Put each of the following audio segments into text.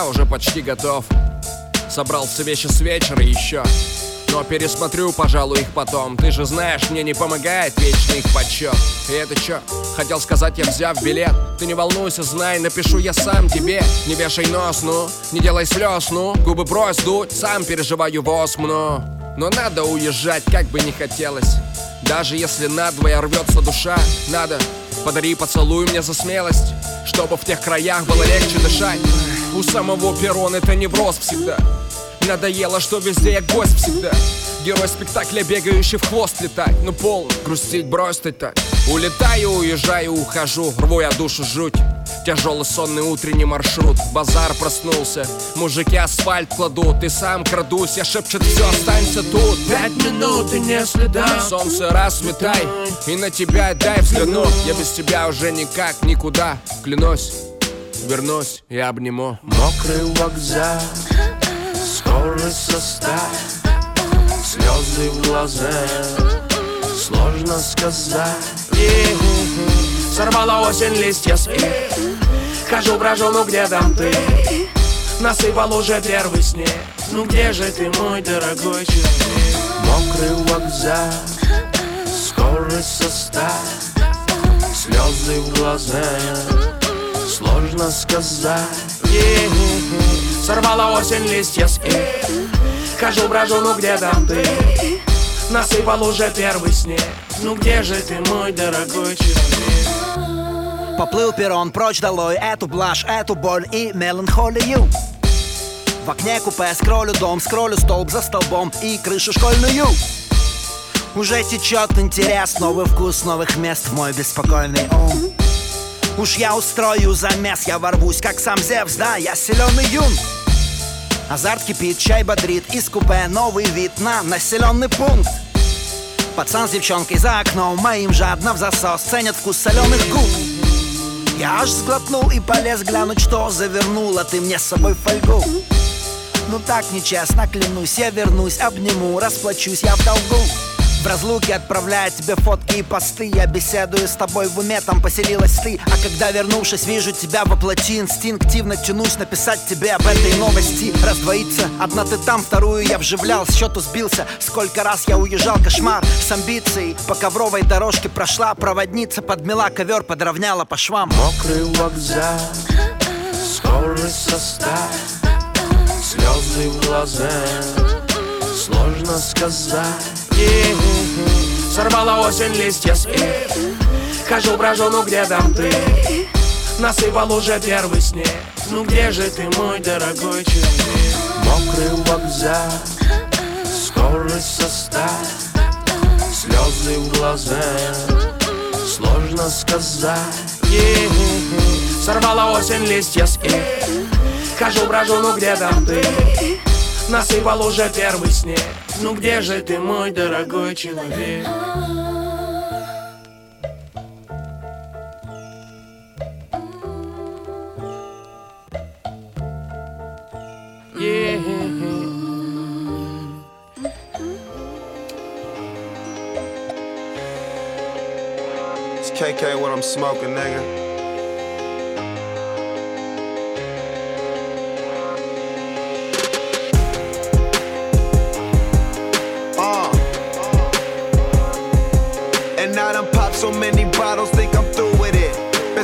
Я уже почти готов. Собрал все вещи с вечера еще но пересмотрю, пожалуй, их потом. Ты же знаешь, мне не помогает вечный их подсчет. И это чё? Хотел сказать, я взяв билет. Ты не волнуйся, знай, напишу я сам тебе. Не вешай нос, ну, не делай слез, ну. Губы брось дуть, сам переживаю воск, ну. Но надо уезжать, как бы не хотелось. Даже если надвое рвется душа Надо, подари поцелуй мне за смелость Чтобы в тех краях было легче дышать у самого перрона это невроз всегда. Надоело, что везде я гость всегда. Герой спектакля, бегающий в хвост летать Ну полно, грустить брось ты так. Улетаю, уезжаю, ухожу Рву я душу жуть. Тяжелый сонный утренний маршрут Базар проснулся. Мужики асфальт кладут И сам крадусь Я шепчет все, останься тут Пять минут и не следа. Солнце расметай И на тебя дай взглянуть. Я без тебя уже никак никуда Клянусь вернусь и обниму. Мокрый вокзал, скорый состав глаза. Сложно сказать. Сорвала осень листья с Хожу, брожу, ну где там ты? Насыпал уже первый снег. Ну где же ты, мой дорогой человек? Мокрый вокзал Скорость состав Слезы в глаза Сложно сказать. Сорвала осень листья с Хожу, брожу, ну где там ты? Насыпал уже первый снег. Ну где же ты, мой дорогой человек? Поплыл перрон прочь долой Эту блажь, эту боль и меланхолию. В окне купе скроллю дом Скроллю столб за столбом и крышу школьную. Уже течет интерес Новый вкус новых мест мой беспокойный ум Уж я устрою замес, я ворвусь, как сам Зевс, да, я силен юн. Азарт кипит, чай бодрит, из купе новый вид на населенный пункт. Пацан с девчонкой за окном, моим жадно в засос Ценят вкус соленых губ. Я аж сглотнул и полез глянуть, что завернула ты мне с собой фольгу. Ну так нечестно, клянусь, я вернусь, обниму, расплачусь я в долгу в разлуке отправляя тебе фотки и посты. Я беседую с тобой в уме, там поселилась ты. А когда вернувшись, вижу тебя воплоти Инстинктивно тянусь написать тебе об этой новости. Раздвоиться, одна ты там, вторую я вживлял. С счету сбился, сколько раз я уезжал, кошмар С амбицией. По ковровой дорожке прошла Проводница подмела ковер, подровняла по швам. Мокрый вокзал, скорость состав Слезы в глазах, сложно сказать Сорвала осень листья с их Хожу, брожу, ну где там ты? Насыпал уже первый снег Ну где же ты, мой дорогой человек? Мокрый вокзал Скорость состав Слезы в глазах Сложно сказать Сорвала осень листья с их Хожу, брожу, ну где там ты? Насыпал уже первый снег Ну где же ты, мой дорогой человек? It's KK what I'm smoking, nigga.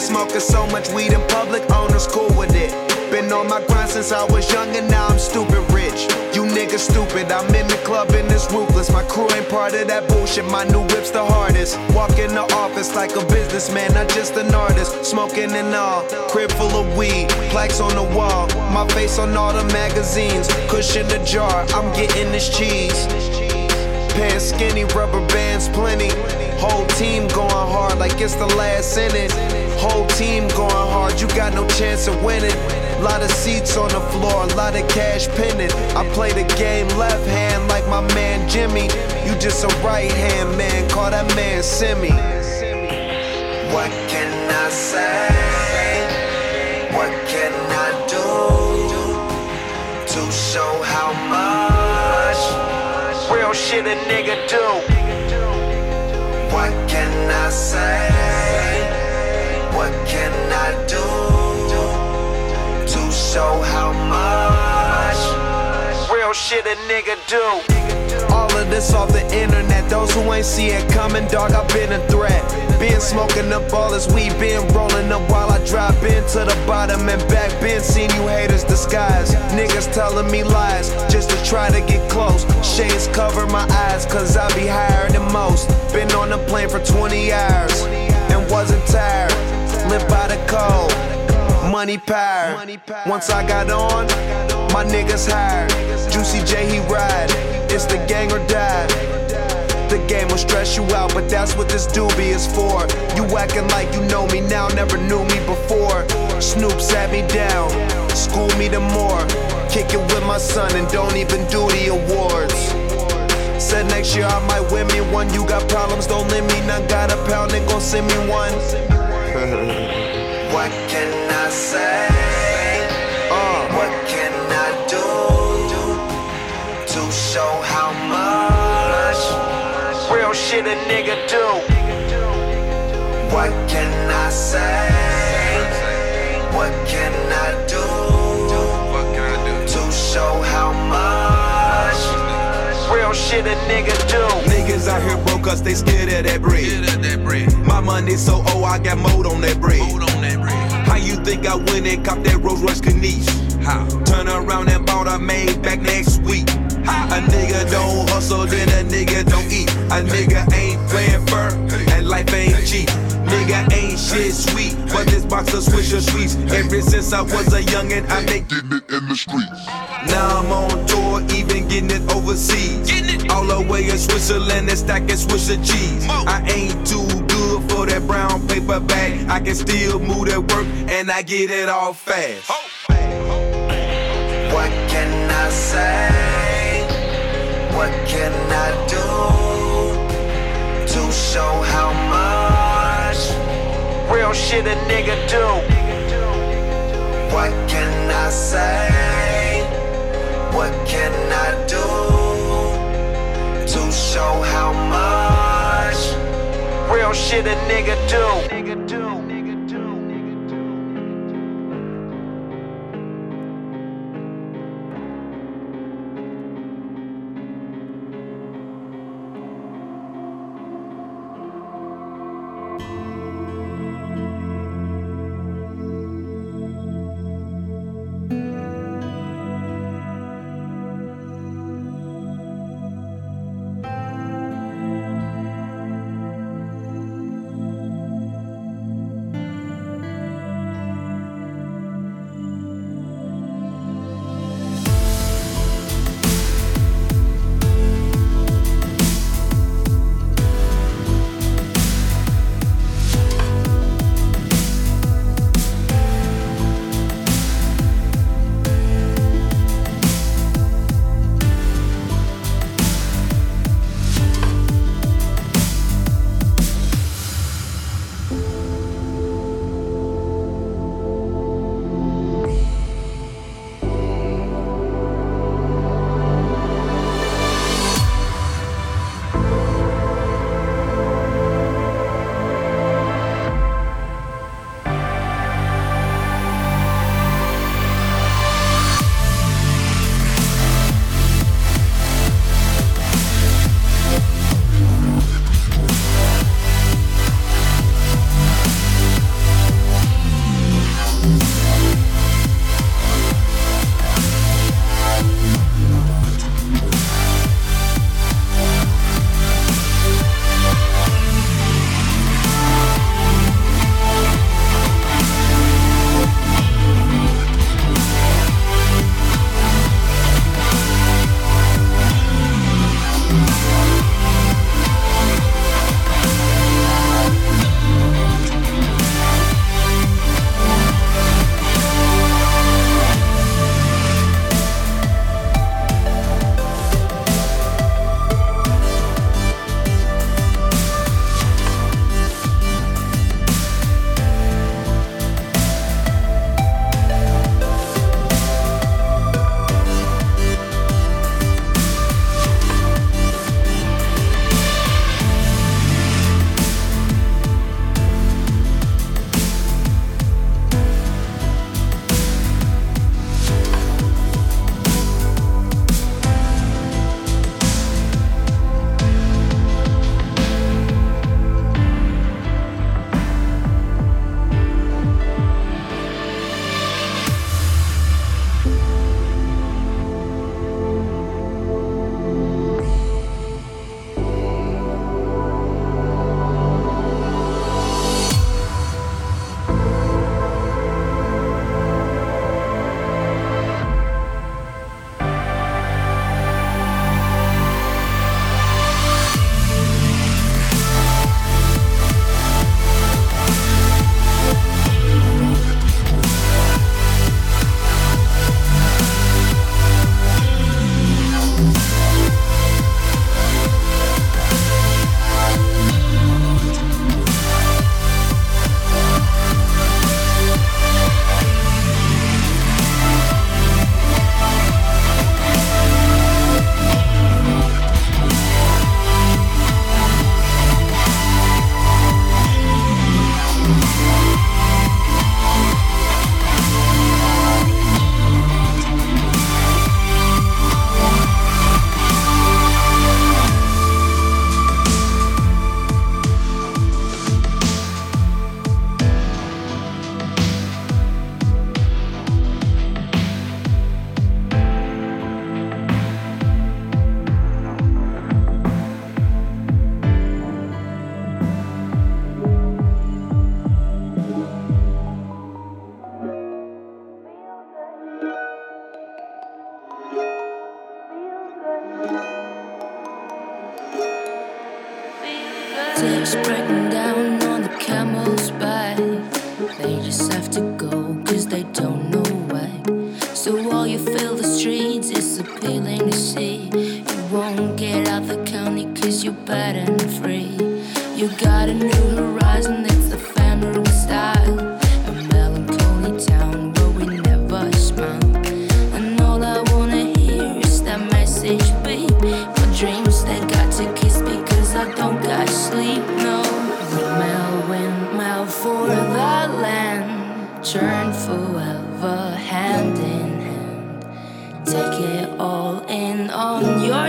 Smoking so much weed in public, owners cool with it. Been on my grind since I was young and now I'm stupid rich. You niggas stupid, I'm in the club and it's ruthless. My crew ain't part of that bullshit, my new whip's the hardest. Walk in the office like a businessman, not just an artist. Smoking and all, crib full of weed, plaques on the wall. My face on all the magazines, cushion the jar, I'm getting this cheese. Pants skinny, rubber bands plenty. Whole team going hard like it's the last inning. Whole team going hard, you got no chance of winning. Lot of seats on the floor, a lot of cash pending. I play the game left hand like my man Jimmy. You just a right hand man, call that man Simi. What can I say? What can I do to show how much real shit a nigga do? What can I say? What can I do to show how much real shit a nigga do? All of this off the internet. Those who ain't see it coming, dog, I've been a threat. Been smoking up all this weed, been rolling up while I drop into the bottom and back. Been seeing you haters disguise. Niggas telling me lies just to try to get close. Shades cover my eyes, cause I be higher than most. Been on the plane for 20 hours and wasn't tired. Live by the code. Money power. Once I got on, my niggas hired. Juicy J, he ride. It's the gang or die. The game will stress you out, but that's what this doobie is for. You acting like you know me now, never knew me before. Snoop sat me down, school me the more. Kick it with my son and don't even do the awards. Said next year I might win me one. You got problems, don't let me none. Got a pound, they gon' send me one. what can I say? Uh, what can I do to show how much real shit a nigga do. What can I say? What can I do? To show how much real shit a nigga do. Niggas out here broke cause they scared of that bread. My money so old, I got mold on that bread. How you think I went and cop that Rolls Royce Caniche? How? Turn around and bought a maid back next week. A nigga don't hustle, then a nigga don't eat. A nigga ain't playing fur, and life ain't cheap. Nigga ain't shit sweet, but this box of Swisher sweets. Ever since I was a youngin', I been getting it in the streets. Now I'm on tour, even getting it overseas. All the way in Switzerland and stacking Swisher cheese. I ain't too good for that brown paper bag. I can still move that work, and I get it all fast. What can I say? What can I do to show how much real shit a nigga do?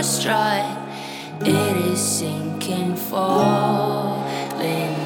strike it is sinking, falling.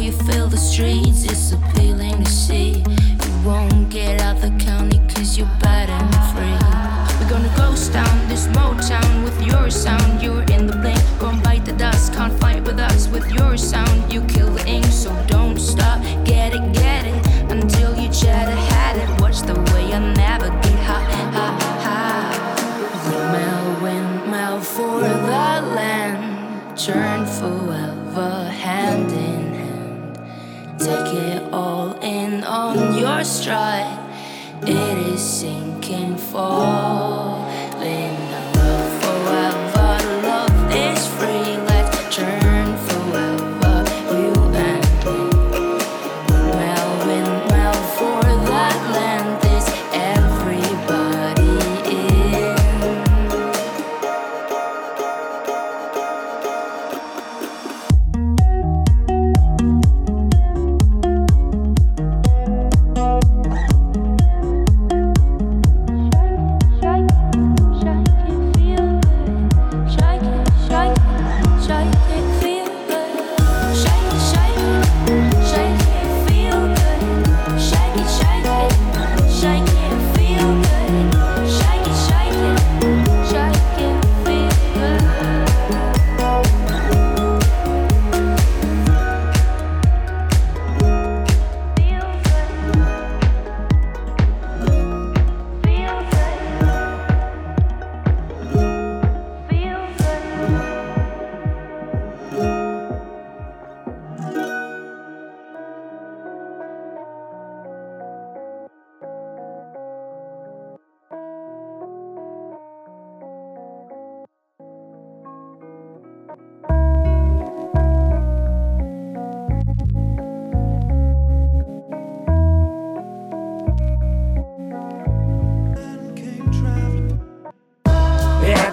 you fill the streets. It's appealing to see. You won't get out the county cause you're bad and free. We're gonna ghost down this Motown with your sound. You're in the blink, gone bite the dust. Can't fight with us with your sound. You kill take it all in on your stride. It is sinking fall.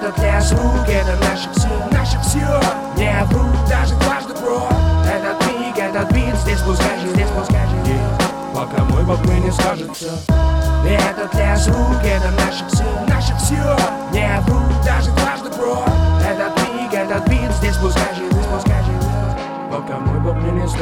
Это для звук, это наших все, наших все Не вру даже дважды про Этот миг, этот бит, здесь пускай же, здесь пускай же Пока мой бог не скажется Это для звук, это наших все, наших все Не вру даже дважды про Этот миг, этот бит, здесь пускай же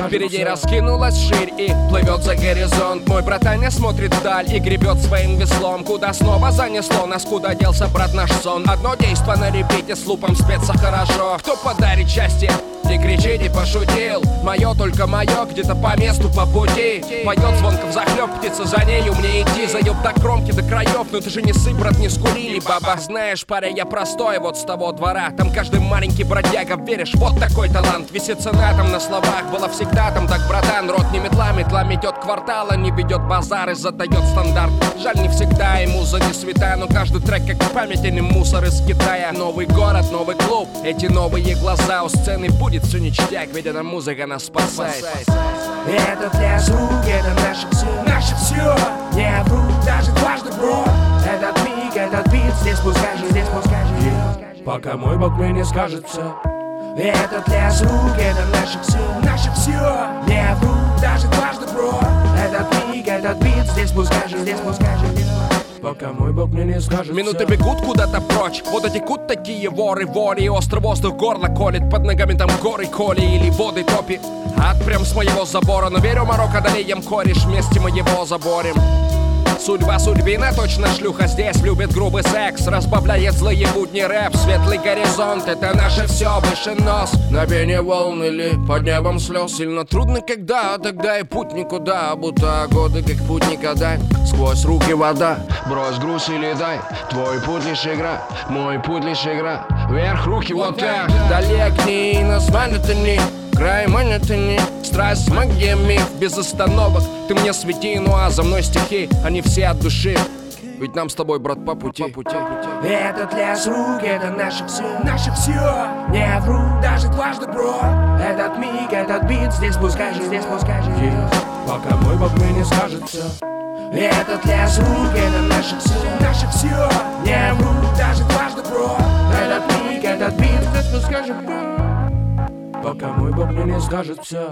Впереди раскинулась ширь и плывет за горизонт. Мой братаня смотрит вдаль и гребет своим веслом. Куда снова занесло нас, куда делся брат наш сон. Одно действо на репите с лупом спеться хорошо. Кто подарит счастье, не кричи, не пошутил. Мое только мое, где-то по месту, по пути. Поет звонко захлеб, птица за нею Мне идти, заеб до кромки, до краев Ну ты же не сы, брат, не скулили, баба. Знаешь, паря, я простой вот с того двора. Там каждый маленький бродяга, веришь, вот такой талант. Висит на этом на на словах было всегда там так, братан. Рот не метлами, тла метет квартала Не ведет базары, задает стандарт. Жаль, не всегда и муза не святая Но каждый трек как памятен мусор из Китая. Новый город, новый клуб, эти новые глаза У сцены будет все ништяк, ведь эта музыка нас спасает. Это для звук, это наше все Наше все, не вру, даже дважды бро Этот миг, этот бит, здесь пускай же, здесь пускай же, Пока мой бог мне не скажет все этот лес рук, это наше все, наше все Не вру, даже дважды бро. Этот миг, этот бит, здесь пускай же, здесь пускай же. Пока мой бог мне не скажет Минуты бегут куда-то прочь. Вот и текут такие воры воли И острый воздух горло колет Под ногами там горы коли Или воды топи. Ад прям с моего забора Но верю, Марок одолеем кореш Вместе мы его заборем Судьба судьбина, точно шлюха здесь Любит грубый секс, разбавляет злые будни рэп Светлый горизонт, это наше все, выше нос. На пене волн или под небом слез Сильно трудно когда, тогда и путь никуда Будто годы как путь никогда. Сквозь руки вода, брось груз и летай Твой путь лишь игра, мой путь лишь игра. Вверх руки вот так, далек не название ты не Край монеты страсть, магия, миф Без остановок. Ты мне свети, ну а за мной стихи Они все от души. Ведь нам с тобой, брат, по пути, по пути. Этот лес рук, это наше все, наше все Не вру, даже дважды, бро. Этот миг, этот бит, здесь пускай же, здесь пускай же Пока мой бог мне не скажет все этот лес рук, это наше все, наше все Не вру, даже дважды, бро. Этот миг, этот бит, здесь пускай же, бро пока мой бог мне не скажет все